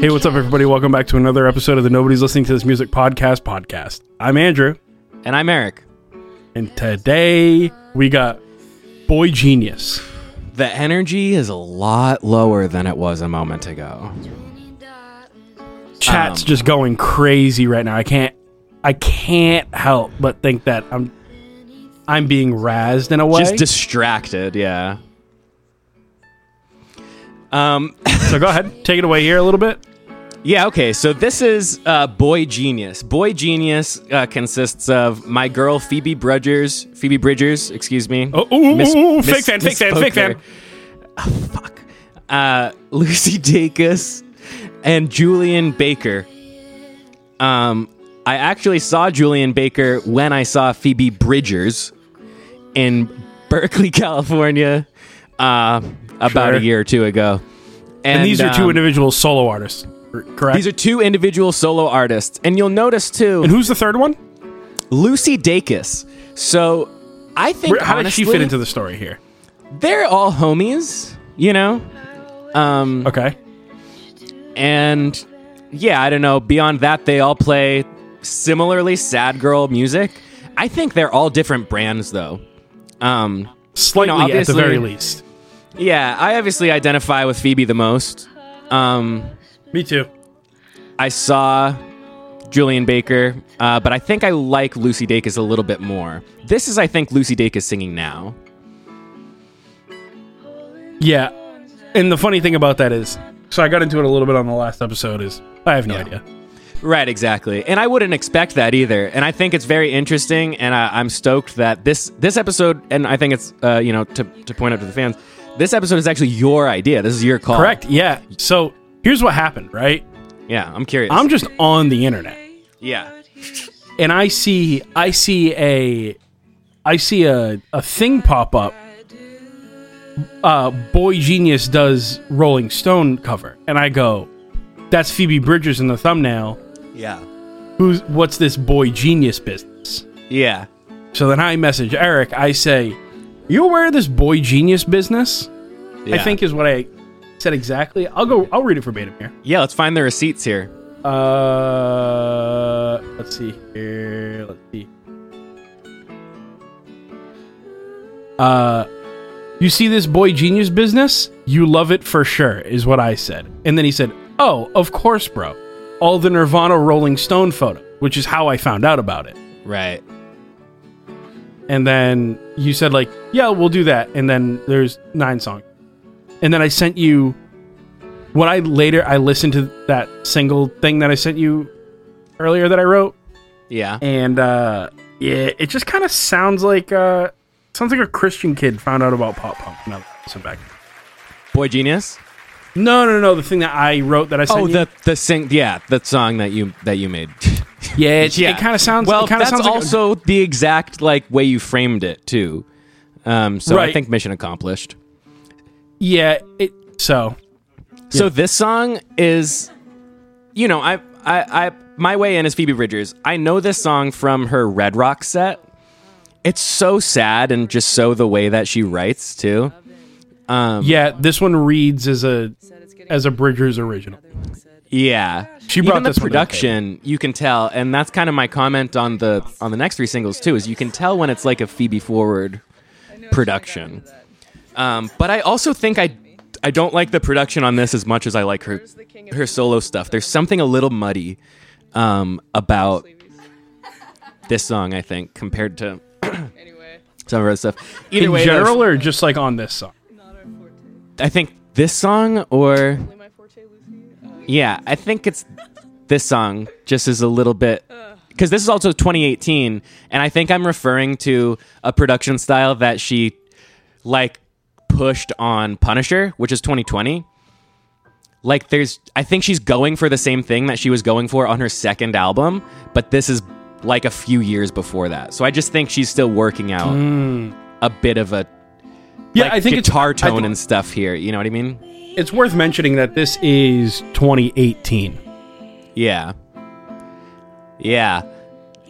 Hey, what's up, everybody? Welcome back to another episode of the Nobody's Listening to This Music Podcast podcast. I'm Andrew, And I'm Eric. and today we got Boy Genius. The energy is a lot lower than it was a moment ago. Chat's Um, just going crazy right now. I can't, I can't help but think that I'm, I'm being razzed in a way. Just distracted, yeah. Um, so go ahead, take it away here a little bit. yeah, okay. So this is uh, Boy Genius. Boy Genius uh, consists of my girl Phoebe Bridgers, Phoebe Bridgers, excuse me. Oh, ooh, Miss- ooh, ooh, miss- fake fan, fake fan, fake fan. Oh, fuck. Uh, Lucy Dacus and Julien Baker. Um, I actually saw Julien Baker when I saw Phoebe Bridgers in Berkeley, California, uh, about Sure. a year or two ago. And, these are two um, individual solo artists, correct? These are two individual solo artists, and you'll notice too, and who's the third one? Lucy Dacus. So I think How did honestly, she fit into the story here? they're all homies, you know. Um, Okay. and yeah, I don't know. Beyond that, they all play similarly sad girl music. I think they're all different brands, though. Um, Slightly at the very least. Yeah, I obviously identify with Phoebe the most. Um, Me too. I saw Julien Baker, uh, but I think I like Lucy Dacus a little bit more. This is, I think, Lucy Dacus singing now. Yeah. And the funny thing about that is, so I got into it a little bit on the last episode. Is I have no Yeah. idea. Right, exactly. And I wouldn't expect that either. And I think it's very interesting, and I, I'm stoked that this this episode, and I think it's uh, you know to to point out to the fans, this episode is actually your idea. This is your call. Correct. Yeah. So here's what happened. Right. Yeah, I'm curious. I'm just on the internet, yeah. and I see I see a I see a a thing pop up. Uh, Boy Genius does Rolling Stone cover, and I go, "That's Phoebe Bridgers in the thumbnail." Yeah. Who's what's this Boy Genius business? Yeah. So then I message Eric. I say, "You aware of this Boy Genius business?" I think is what I said exactly. I'll go. I'll read it verbatim here. Yeah. Let's find the receipts here. Uh, let's see here. Let's see. Uh, you see this boy genius business? You love it for sure, is what I said. And then he said, "Oh, of course, bro. All the Nirvana Rolling Stone photo, which is how I found out about it." Right. And then you said like, "Yeah, we'll do that." And then there's nine songs. And then I sent you when I later I listened to that single thing that I sent you earlier that I wrote, Yeah. and uh, yeah, it just kind of sounds like uh, sounds like a Christian kid found out about pop punk. No, listen back. Boy Genius. No, no, no, the thing that I wrote that I sent Oh, you. the the sing. Yeah, the song that you that you made. yeah, it, it kind of sounds. Well, it that's sounds like a- also the exact like way you framed it too. Um, so I think mission accomplished. yeah. It so So this song is, you know, I, I, I, my way in is Phoebe Bridgers. I know this song from her Red Rock set. It's so sad and just so the way that she writes too. Um, yeah, this one reads as a as a Bridgers original. yeah. She brought Even the this the production, you can tell, and that's kind of my comment on the on the next three singles too. Is you can tell when it's like a Phoebe forward production. Um, but I also think I I don't like the production on this as much as I like her her solo stuff. There's something a little muddy um, about this song, I think, compared to some of her stuff. Either In way, general, or just like on this song. I think this song or yeah, I think it's this song just is a little bit because this is also 2018, and I think I'm referring to a production style that she like pushed on Punisher, which is 2020. Like, there's, I think she's going for the same thing that she was going for on her second album, but this is like a few years before that. So I just think she's still working out hmm. a bit of a Yeah, like, I think it's guitar I tone think and stuff here. You know what I mean? it's worth mentioning that this is 2018. Yeah. Yeah.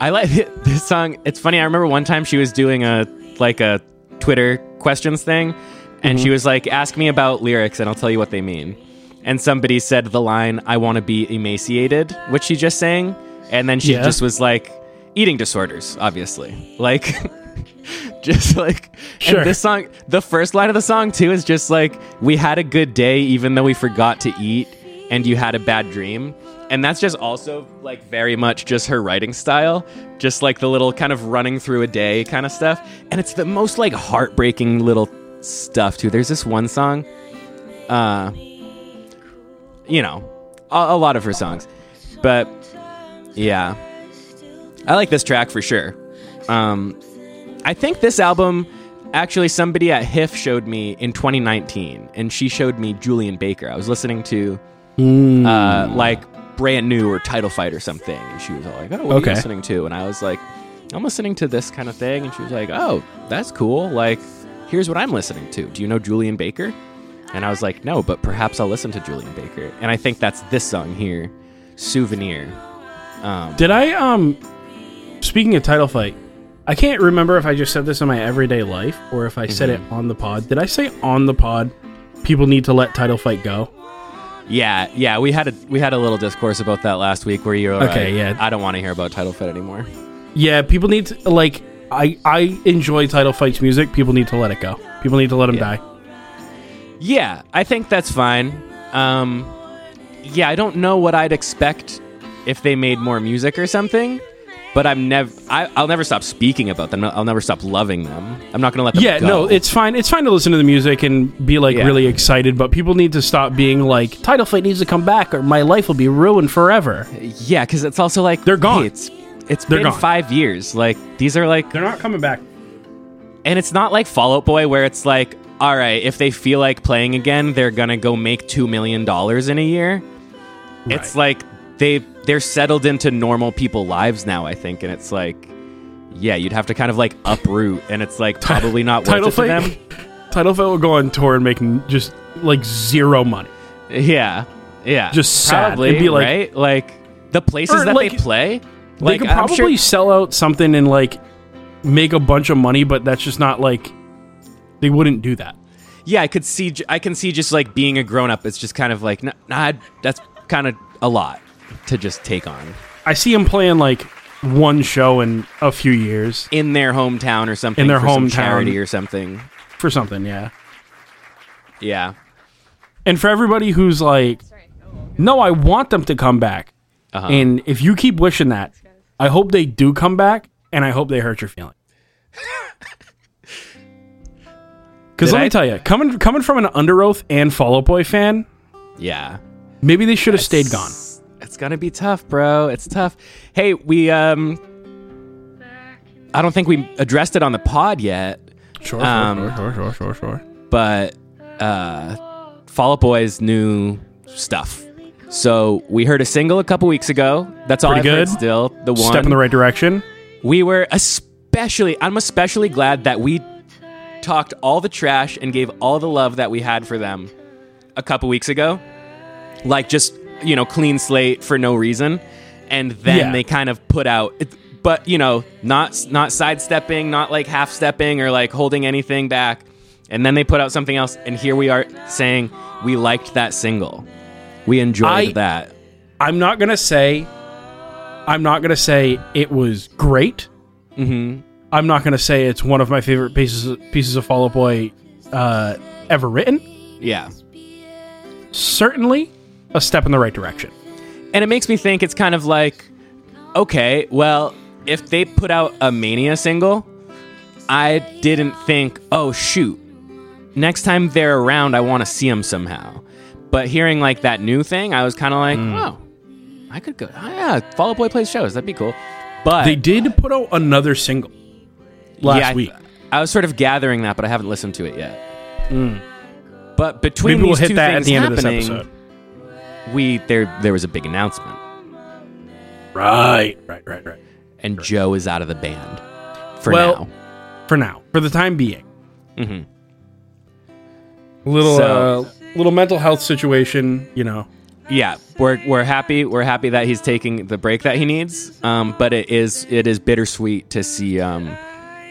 I like this song. It's funny. I remember one time she was doing a like a Twitter questions thing and she mm-hmm. was like, "Ask me about lyrics and I'll tell you what they mean." and somebody said the line, I want to be emaciated, which she just sang. And then she Yeah. just was like, eating disorders, obviously. Like, just like, Sure. and this song, the first line of the song, too, is just like, we had a good day, even though we forgot to eat, and you had a bad dream. And that's just also like very much just her writing style, just like the little kind of running through a day kind of stuff. And it's the most like heartbreaking little stuff too. There's this one song, uh, you know, a, a lot of her songs, but yeah, I like this track for sure. Um, I think this album actually somebody at HIF showed me in 2019, and she showed me Julien Baker. I was listening to uh, like brand new or title fight or something, and she was all like, "Oh, what are Okay. you listening to?" And I was like, "I'm listening to this kind of thing," and she was like, "Oh, that's cool. Like, here's what I'm listening to. Do you know Julien Baker?" And I was like, "No, but perhaps I'll listen to Julien Baker." And I think that's this song here, "Souvenir." Um, Did I um speaking of title fight, I can't remember if I just said this in my everyday life or if I said it on the pod. Did I say on the pod people need to let title fight go? Yeah, yeah, we had a we had a little discourse about that last week where you're Okay, like, yeah. I don't want to hear about title fight anymore. Yeah, people need to like I I enjoy title fights music. People need to let it go. People need to let him Yeah. die. Yeah, I think that's fine. Um, yeah, I don't know what I'd expect if they made more music or something, but I'm never I'll never stop speaking about them. I'll never stop loving them. I'm not gonna let them. Yeah, go. no, it's fine. It's fine to listen to the music and be like Yeah. really excited, but people need to stop being like title fight needs to come back or my life will be ruined forever. yeah, because it's also like They're gone. hey, it's it's They're been gone. five years. Like these are like They're not coming back. And it's not like Fall Out Boy where it's like, all right, if they feel like playing again, they're gonna go make two million dollars in a year. It's like they they're settled into normal people lives now, I think, and it's like, yeah, you'd have to kind of like uproot, and it's like probably not worth title it for them. Title fight will go on tour and make just like zero money. Yeah, yeah, Just sad. probably It'd be like- right, like the places that like, they play. they Like could probably sure- sell out something and like make a bunch of money, but that's just not like they wouldn't do that. yeah, I could see. I can see just like being a grown up. It's just kind of like, nah, nah that's kind of a lot to just take on. I see him playing like one show in a few years in their hometown or something. In their for some hometown. charity or something. for something, yeah. Yeah. And for everybody who's like, no, I want them to come back. Uh-huh. And if you keep wishing that, I hope they do come back, and I hope they hurt your feelings. Because Did let I- me tell you, coming coming from an Underoath and Fall Out Boy fan, yeah. maybe they should have stayed gone. It's, gonna be tough, bro. It's tough. Hey, we um, I don't think we addressed it on the pod yet, Sure, Um, sure, sure, sure, sure. but uh, Fall Out Boy's new stuff. So we heard a single a couple weeks ago. That's all Pretty I've good. still. The one Step in the right direction. we were especially i'm especially glad that we talked all the trash and gave all the love that we had for them a couple weeks ago like just you know clean slate for no reason and then Yeah. they kind of put out but you know not not sidestepping not like half stepping or like holding anything back and then they put out something else and here we are saying we liked that single we enjoyed I- that I'm not gonna say, I'm not gonna say it was great. mm-hmm. I'm not gonna say it's one of my favorite pieces pieces of Fall Out Boy uh, ever written. yeah Certainly, a step in the right direction. And it makes me think it's kind of like, okay, well, if they put out a Mania single, I didn't think, oh, shoot, next time they're around, I want to see them somehow. But hearing like that new thing, I was kind of like, mm. oh, I could go, oh, yeah, Fall Out Boy plays shows. That'd be cool. But They did put out another single last yeah, week. I was sort of gathering that, but I haven't listened to it yet. Mm. But between Maybe we'll these hit two that at things the end of this episode. We there there was a big announcement. Right, right, right, right. and Joe is out of the band for Well- now. For now, for the time being, Mhm. little So- uh, little mental health situation. You know, Yeah, we're we're happy. We're happy that he's taking the break that he needs. Um, but it is it is bittersweet to see um,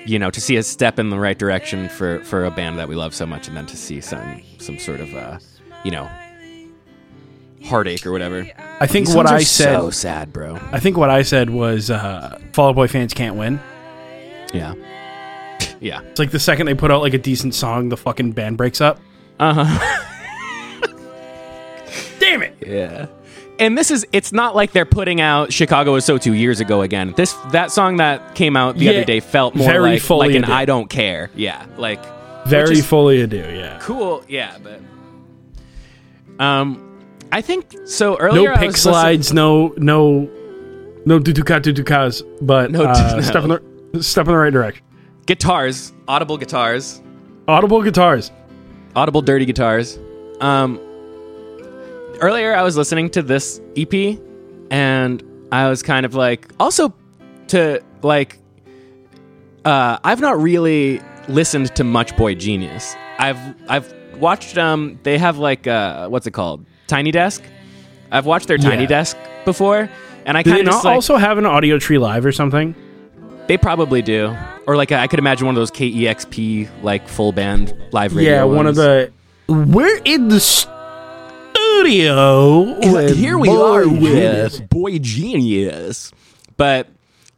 you know, to see a step in the right direction for for a band that we love so much, and then to see some some sort of uh, you know, heartache or whatever. I think These what I are said. so sad, bro. I think what I said was uh, Fall Out Boy fans can't win. Yeah, yeah. It's like the second they put out like a decent song, the fucking band breaks up. Uh huh. Damn it! Yeah. And this is it's not like they're putting out Chicago is so two years ago again. This that song that came out the Yeah, other day felt more very like fully like an ado. I don't care. Yeah. Like Very fully ado, yeah. cool. Yeah, but um I think so No earlier I pick was slides, no no no duduka dudukas, but No, uh, no. step in the step in the right direction. guitars, audible guitars, Audible guitars. audible dirty guitars. Um earlier I was listening to this EP and I was kind of like also to like uh I've not really listened to much Boy Genius. I've I've watched um they have like uh what's it called? Tiny Desk. I've watched their Tiny Yeah. Desk before and I Do kind they of not like also have an Audiotree live or something? they probably do. Or like I could imagine one of those KEXP like full band live radio yeah, one of the. We're in the studio. with here we Boy are Genius. with Boy Genius. But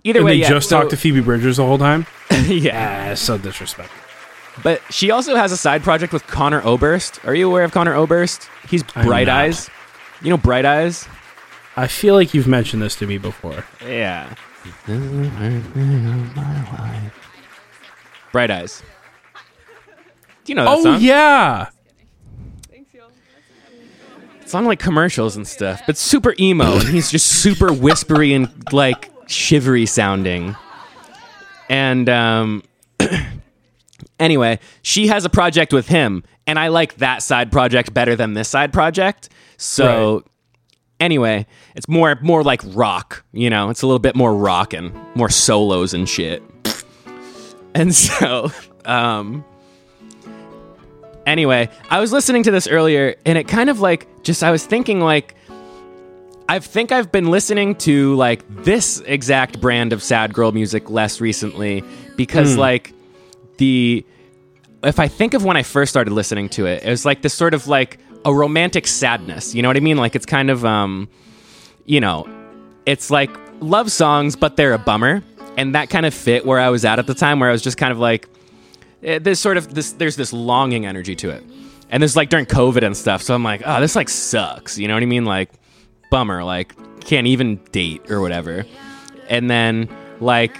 either And way, they yeah, just so- talked to Phoebe Bridgers the whole time. yeah. Ah, so disrespectful. But she also has a side project with Conor Oberst. Are you aware of Conor Oberst? He's Bright. Eyes. You know Bright Eyes? I feel like you've mentioned this to me before. Yeah. Bright Eyes. Do you know that Oh song? yeah, It's on like commercials and stuff, but super emo. and he's just super whispery and like shivery sounding. And um, anyway, she has a project with him, and I like that side project better than this side project. So Right. anyway, it's more more like rock. You know, it's a little bit more rock and more solos and shit. And so, um, anyway, I was listening to this earlier, and it kind of like just I was thinking like. I think I've been listening to like this exact brand of sad girl music less recently because like the if I think of when I first started listening to it, it was like this sort of like a romantic sadness. You know what I mean? Like it's kind of um you know, it's like love songs but they're a bummer. And that kind of fit where I was at at the time where I was just kind of like eh, there's sort of this there's this longing energy to it. And this is like during COVID and stuff. So I'm like, oh, this like sucks. You know what I mean? Like bummer, like can't even date or whatever. And then like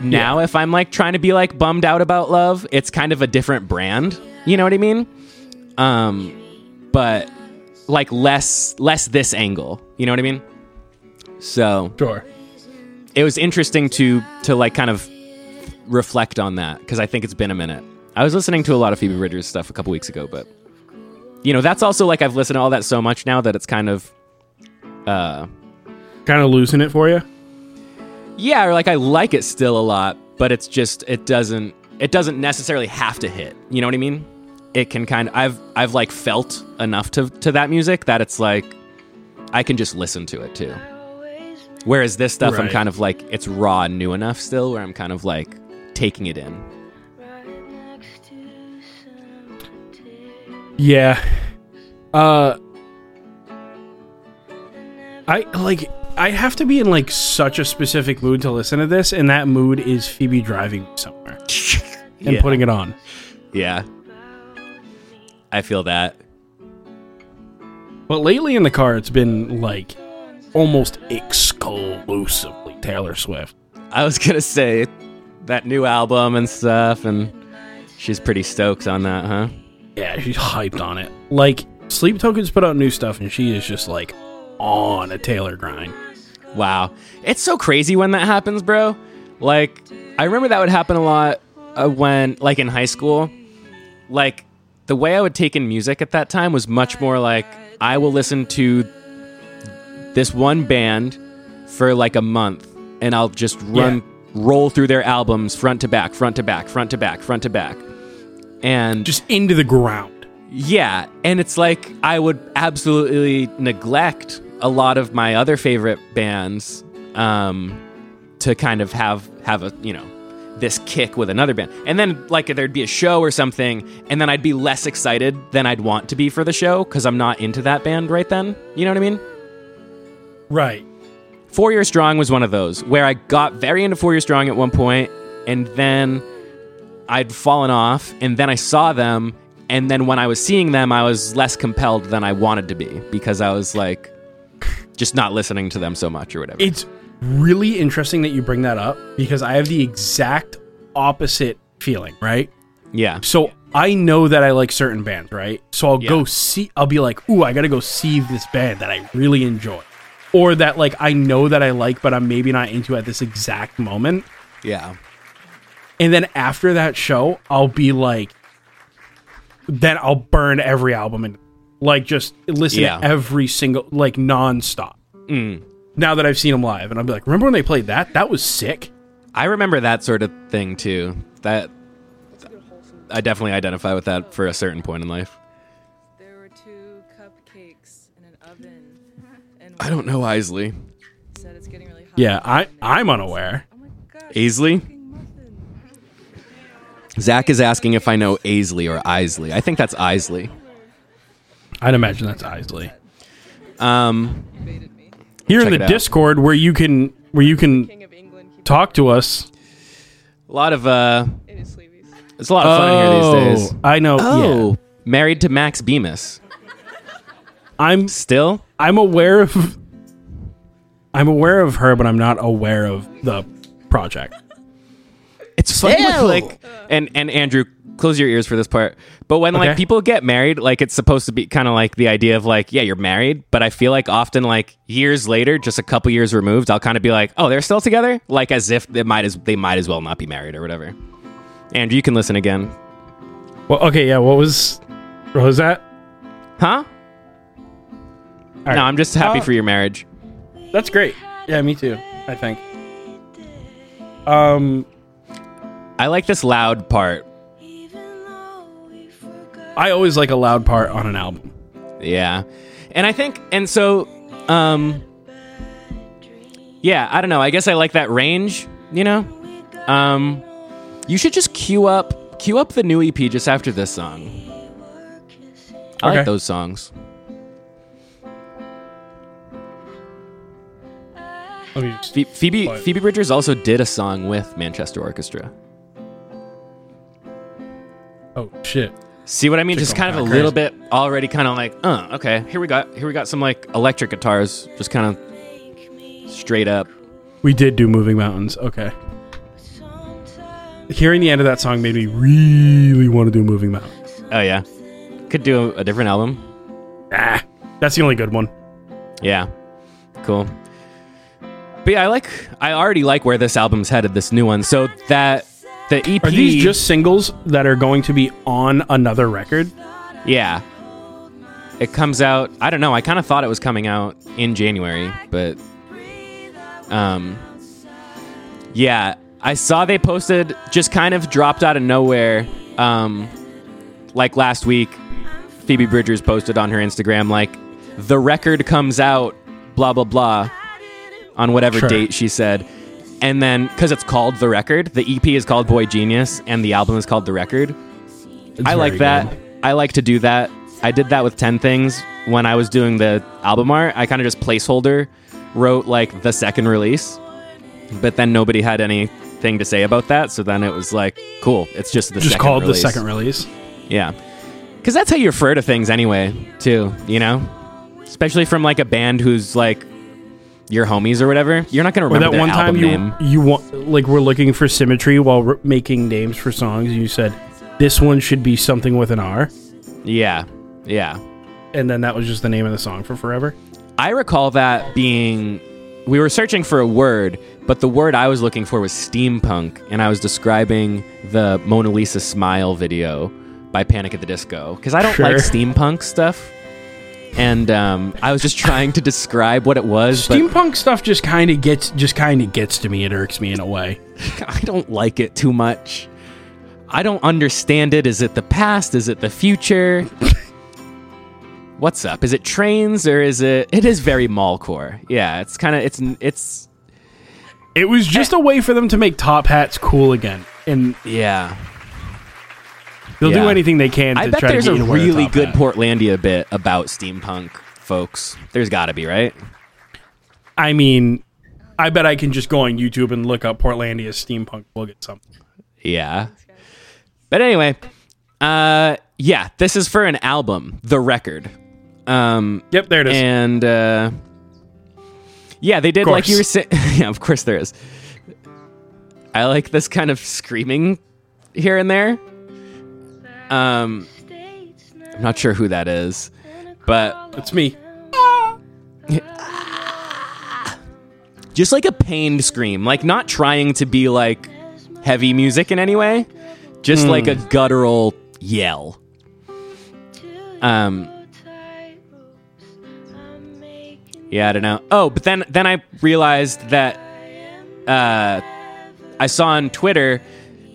now if I'm like trying to be like bummed out about love, it's kind of a different brand. You know what I mean? Um but like less less this angle. You know what I mean? So sure. it was interesting to to like kind of reflect on that because I think it's been a minute. I was listening to a lot of Phoebe Bridgers stuff a couple weeks ago, but you know that's also like I've listened to all that so much now that it's kind of uh Kind of losing it for you. Yeah, or like I like it still a lot, but it's just it doesn't it doesn't necessarily have to hit. You know what I mean? It can kind of I've I've like felt enough to to that music that it's like I can just listen to it too. Whereas this stuff I'm kind of like it's raw and new enough still where I'm kind of like taking it in. Yeah. Uh I like I have to be in like such a specific mood to listen to this and that mood is Phoebe driving somewhere and Yeah. putting it on. Yeah. I feel that. But lately in the car it's been like almost exclusively Taylor Swift. I was going to say that new album and stuff and she's pretty stoked on that, huh? Yeah, she's hyped on it. Like Sleep Tokens put out new stuff and she is just like on a Taylor grind. Wow. It's so crazy when that happens, bro. Like, I remember that would happen a lot uh, when, like, in high school. Like, the way I would take in music at that time was much more like I will listen to this one band for like a month and I'll just run, Yeah. roll through their albums front to back, front to back, front to back, front to back. And Just into the ground. Yeah, and it's like I would absolutely neglect a lot of my other favorite bands um, to kind of have have a you know this kick with another band. And then like there'd be a show or something and then I'd be less excited than I'd want to be for the show cuz I'm not into that band right then. You know what I mean? Right. Four Year Strong was one of those where I got very into Four Year Strong at one point and then I'd fallen off and then I saw them and then when I was seeing them I was less compelled than I wanted to be because I was like just not listening to them so much or whatever. It's really interesting that you bring that up because I have the exact opposite feeling, right? yeah. So I know that I like certain bands, right? So I'll Yeah. go see I'll be like, "Ooh, I got to go see this band that I really enjoy." Or that like I know that I like but I'm maybe not into at this exact moment. Yeah. And then after that show, I'll be like then I'll burn every album and like just listen Yeah. to every single like nonstop. Mm. Now that I've seen them live and I'll be like, "Remember when they played that? That was sick." I remember that sort of thing too. That I definitely identify with that for a certain point in life. There were two cupcakes in an oven, and I don't know Isley. said it's getting really hot. Yeah, I I'm unaware. Oh my gosh. Aisley? fucking muffin. Zach is asking if I know Aisley or Isley. I think that's Isley. I'd imagine that's Isley. Um, Here in the. Discord where you can where you can King of England. Keep talk to us. a lot of uh, in his sleeveys. it's a lot of fun in here these days. I know. Oh, Yeah. married to Max Bemis. I'm Still? I'm aware of I'm aware of her, but I'm not aware of the project. It's funny with, like and and Andrew, close your ears for this part. But when like people get married, like it's supposed to be kind of like the idea of like, yeah, you're married, but I feel like often like years later, just a couple years removed, I'll kind of be like, oh, they're still together, like as if they might as they might as well not be married or whatever. Andrew, you can listen again, Well, okay, yeah. What was what was that? huh? All right. No, I'm just happy Uh, for your marriage. That's great. Yeah, me too. I think. Um, I like this loud part. I always like a loud part on an album. Yeah. And I think and so um Yeah, I don't know. I guess I like that range, you know? Um you should just queue up queue up the new EP just after this song. I Okay. like those songs. Let me just- Phe- Phoebe Phoebe Bridgers also did a song with Manchester Orchestra. Shit. See what I mean? Shit Just kind of a kinda little bit already kind of like, uh, okay, here we got here we got some like electric guitars just kind of straight up. We did do Moving Mountains. Okay. Hearing the end of that song made me really want to do Moving Mountains. Oh yeah. Could do a, a different album. Ah, that's the only good one. Yeah. Cool. But yeah, I like I already like where this album's headed, this new one. So that the EP Are these just singles that are going to be on another record? Yeah. It comes out I don't know, I kinda thought it was coming out in January, but um Yeah. I saw they posted just kind of dropped out of nowhere. Um like last week, Phoebe Bridgers posted on her Instagram like the record comes out, blah blah blah, on whatever Sure. date she said. And then, because it's called The Record, the EP is called Boy Genius, and the album is called The Record. It's I like that. good. I like to do that. I did that with 10 Things when I was doing the album art. I kind of just placeholder wrote like the second release, but then nobody had anything to say about that. So then it was like, cool, it's just the Just second called release. the second release. Yeah. Because that's how you refer to things anyway, too, you know? Especially from like a band who's like your homies or whatever. You're not going to Or remember that one time you name. you want like we're looking for symmetry while we're making names for songs. You said this one should be something with an R, Yeah. Yeah. and then that was just the name of the song for forever. I recall that being we were searching for a word, but the word I was looking for was steampunk, and I was describing the Mona Lisa Smile video by Panic at the Disco because I don't Sure. like steampunk stuff, and um, I was just trying to describe what it was, but Steampunk stuff just kind of gets just kind of gets to me. It irks me in a way. I don't like it too much. I don't understand it. Is it the past? Is it the future? What's up? Is it trains or is it? It is very mallcore. Yeah, it's kind of it's it's. It was just a way for them to make top hats cool again, and Yeah. They'll do anything they can to I bet try there's to a get you to wear a really good hat. Portlandia bit about steampunk folks. There's got to be, right? I mean, I bet I can just go on YouTube and look up Portlandia steampunk. We'll get something. Yeah. But anyway, uh yeah, this is for an album, The Record. Um Yep, there it is. and uh yeah, they did like you were saying. yeah, of course there is. I like this kind of screaming here and there. Um I'm not sure who that is, but it's me. just like a pained scream, like not trying to be like heavy music in any way, just like a guttural yell. Um, yeah, I don't know. Oh, but then then I realized that uh, I saw on Twitter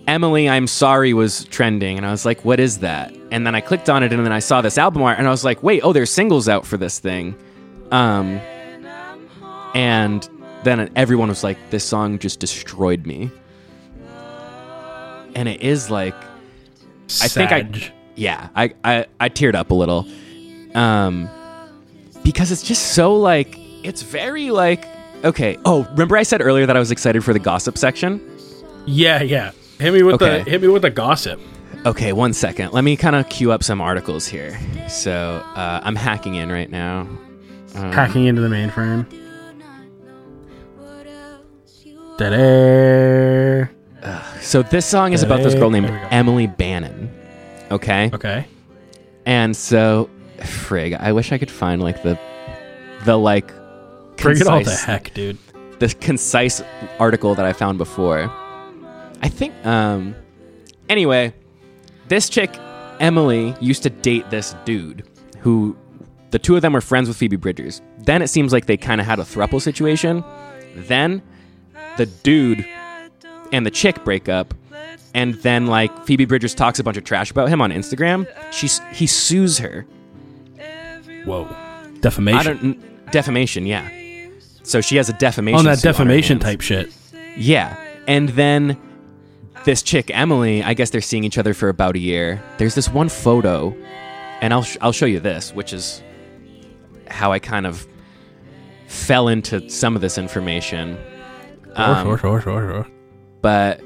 Emily, I'm sorry was trending, and I was like, what is that? And then I clicked on it, and then I saw this album art, and I was like, wait, oh, there's singles out for this thing. Um, and then everyone was like, this song just destroyed me. And it is like, I think I, yeah, I, I, I teared up a little. Um, because it's just so like, it's very like, okay. Oh, remember I said earlier that I was excited for the gossip section? Yeah, yeah. Hit me with Okay. the hit me with the gossip. Okay, one second. Let me kind of queue up some articles here. So uh, I'm hacking in right now. Um, Hacking into the mainframe. Air. So this song is about this girl named There we go. Emily Bannon. Okay. Okay. And so, frig, I wish I could find like the, the like, Bring it all concise- heck, dude. the concise article that I found before. I think. Um. Anyway, this chick Emily used to date this dude who, the two of them were friends with Phoebe Bridgers. Then it seems like they kind of had a thruple situation. Then the dude and the chick break up. And then, like, Phoebe Bridgers talks a bunch of trash about him on Instagram. She's he sues her. Whoa. Defamation. I don't defamation, yeah. So she has a defamation on that defamation hands. type shit. Yeah. And then this chick Emily, I guess they're seeing each other for about a year. There's this one photo, and I'll sh- I'll show you this, which is how I kind of fell into some of this information. Um, sure, sure, sure, sure. But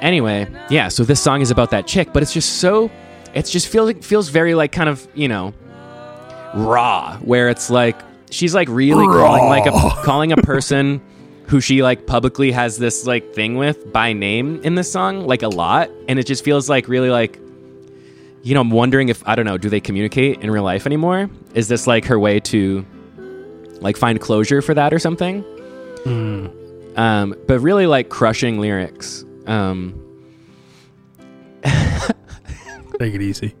anyway, yeah. So this song is about that chick, but it's just so it's just feels feels very like kind of you know raw, where it's like she's like really calling like a calling a person who she like publicly has this like thing with by name in this song like a lot, and it just feels like really like. You know, I'm wondering if I don't know. Do they communicate in real life anymore? Is this like her way to, like, find closure for that or something? um, but really like crushing lyrics. Um, Take it easy.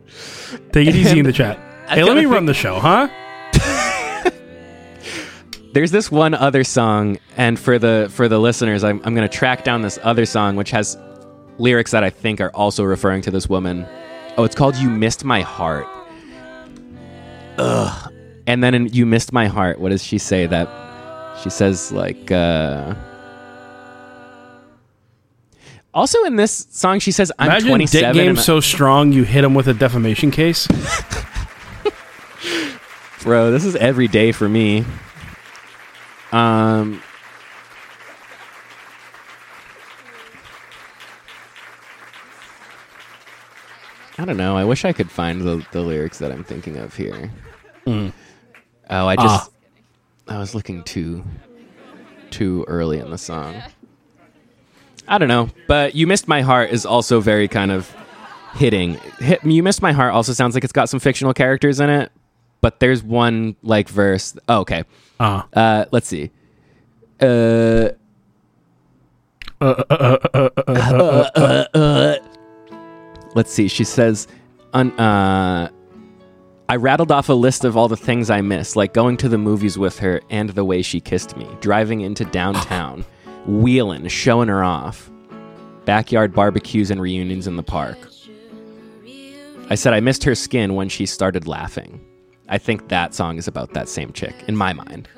Take it easy in the chat. Hey, let me run the show, huh? There's this one other song, and for the for the listeners, I'm I'm gonna track down this other song which has lyrics that I think are also referring to this woman. Oh, it's called "You Missed My Heart." Ugh. And then in "You Missed My Heart," what does she say? That she says like. uh also in this song, she says, "I'm Imagine 27." dick game and so strong you hit him with a defamation case. Bro, this is every day for me. Um I don't know. I wish I could find the, the lyrics that I'm thinking of here. Oh, I just I was looking too too early in the song. I don't know, but "You Missed My Heart" is also very kind of hitting. Hit, "You Missed My Heart" also sounds like it's got some fictional characters in it, but there's one like verse. Oh, okay. Uh, Uh, let's see. Uh, let's see. She says, un, uh, I rattled off a list of all the things I miss, like going to the movies with her and the way she kissed me, driving into downtown, wheeling, showing her off, backyard barbecues and reunions in the park. I said I missed her skin when she started laughing. I think that song is about that same chick, in my mind.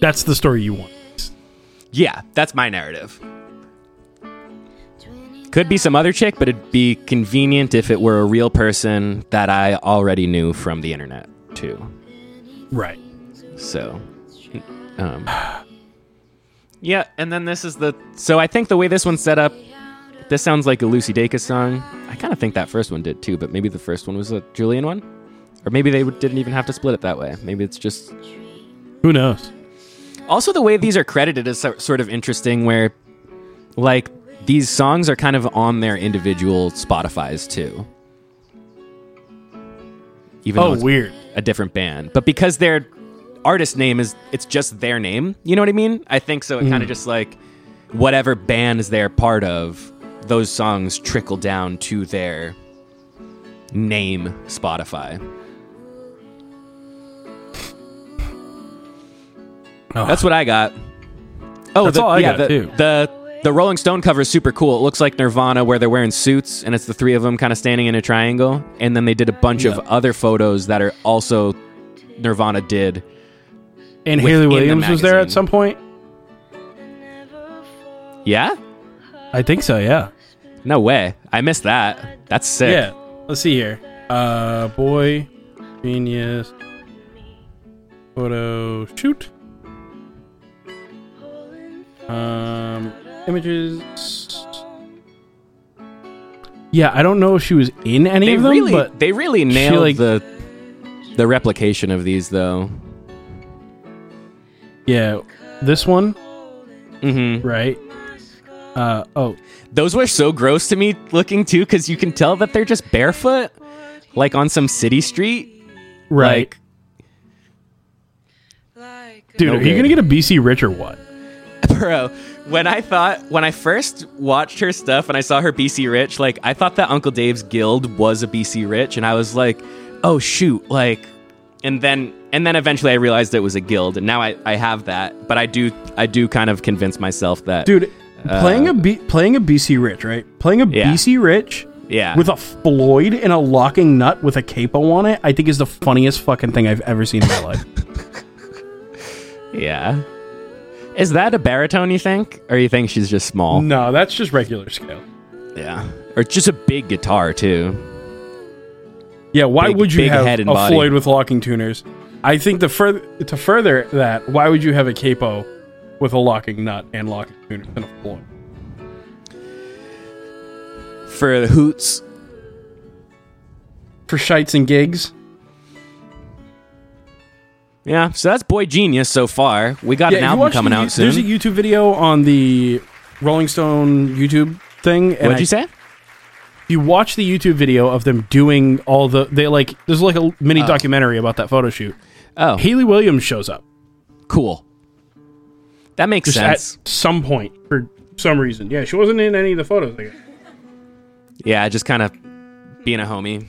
that's the story you want. Yeah, that's my narrative. Could be some other chick, but it'd be convenient if it were a real person that I already knew from the internet too. Right. So, um, yeah, and then this is the. So I think the way this one's set up, this sounds like a Lucy Dacus song. I kind of think that first one did too, but maybe the first one was a Julien one, or maybe they didn't even have to split it that way. Maybe it's just. Who knows? Also, the way these are credited is sort of interesting, where like these songs are kind of on their individual Spotify's too. Even Oh, weird. a different band. But because their artist name is it's just their name, you know what I mean? I think so it kind of hmm. just like whatever bands they're part of, those songs trickle down to their name Spotify. Oh. That's what I got. Oh, That's the, all I yeah, got, the, too. The the Rolling Stone cover is super cool. It looks like Nirvana where they're wearing suits and it's the three of them kind of standing in a triangle. And then they did a bunch of other photos that are also Nirvana did. And Hayley the Williams was there at some point. Yeah? I think so. Yeah. No way. I missed that. That's sick. Yeah. Let's see here. Uh, boy, genius, photo shoot. Um, images. Yeah, I don't know if she was in any They of them, really but they really nailed like- the the replication of these though. yeah, this one, Mhm. right? Uh, oh, Those were so gross to me looking too cuz you can tell that they're just barefoot like on some city street. right, Like dude. no are you gonna get a BC Rich or what? Bro, when I thought when I first watched her stuff and I saw her BC Rich, like I thought that Uncle Dave's Guild was a BC Rich, and I was like, oh shoot, like, and then and then eventually I realized it was a guild, and now I, I have that, but I do I do kind of convince myself that dude. playing a B, playing a BC Rich, right? Playing a Uh, Yeah. BC Rich yeah with a Floyd and a locking nut with a capo on it, I think is the funniest fucking thing I've ever seen in my life. yeah. Is that a baritone? You think, or you think she's just small? no, that's just regular scale. Yeah, or just a big guitar too. Yeah, why Big- would you have a body. Floyd with locking tuners? I think the further to further that, why would you have a capo with a locking nut and locking tuners and a Floyd? For the hoots, For shites and gigs? Yeah. So that's Boy Genius so far. We got Yeah, an you album watch coming the- out soon. There's a YouTube video on the Rolling Stone YouTube thing. And What'd I- you say? If you watch the YouTube video of them doing all the, they like, there's like a mini oh. documentary about that photo shoot. Oh, Hayley Williams shows up cool. That makes just sense. at some point for some reason. Yeah, she wasn't in any of the photos. I guess. Yeah, just kind of being a homie.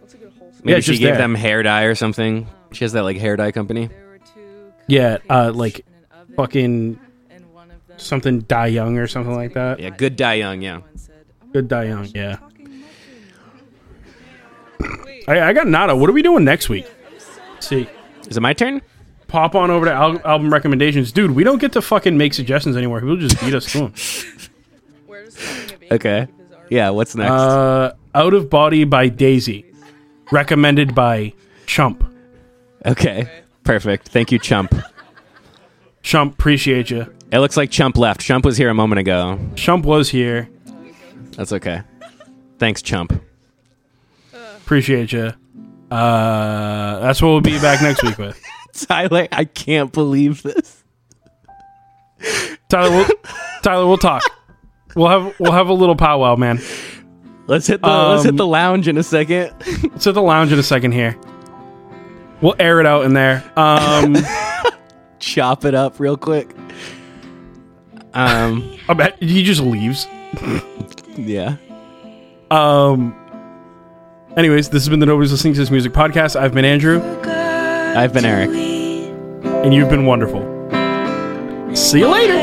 That's a good wholesome. Maybe Yeah, she just gave there. them hair dye or something. She has that like hair dye company. There were two Yeah, uh, like in an oven, fucking and one of them something Dye Young or something like that. Yeah, good Dye Young. Yeah. one said, "Oh my Good Dye Young, yeah. talking muffin." Wait, I, I got Nada. What are we doing next week? Let's see. Is it my turn? Pop on over to al- album recommendations. Dude, we don't get to fucking make suggestions anymore. People just beat us to them. where's the baby? Okay. Yeah. What's next? Uh, Out of Body by Daisy. Recommended by Chump. Okay. Perfect. Thank you, Chump. Chump, appreciate you. It looks like Chump left. Chump was here a moment ago. Chump was here. That's okay. Thanks, Chump. Appreciate you. Uh, that's what we'll be back next week with. Tyler, I can't believe this. Tyler, we'll, Tyler, we'll talk. We'll have we'll have a little powwow, man. Let's hit the let's hit Um, the lounge in a second. Let's hit the lounge in a second here. We'll air it out in there. Um, Chop it up real quick. Um. I bet he just leaves. Yeah. Um. Anyways, this has been the Nobody's Listening to This Music podcast. I've been Andrew, I've been Eric. and you've been wonderful. See you later.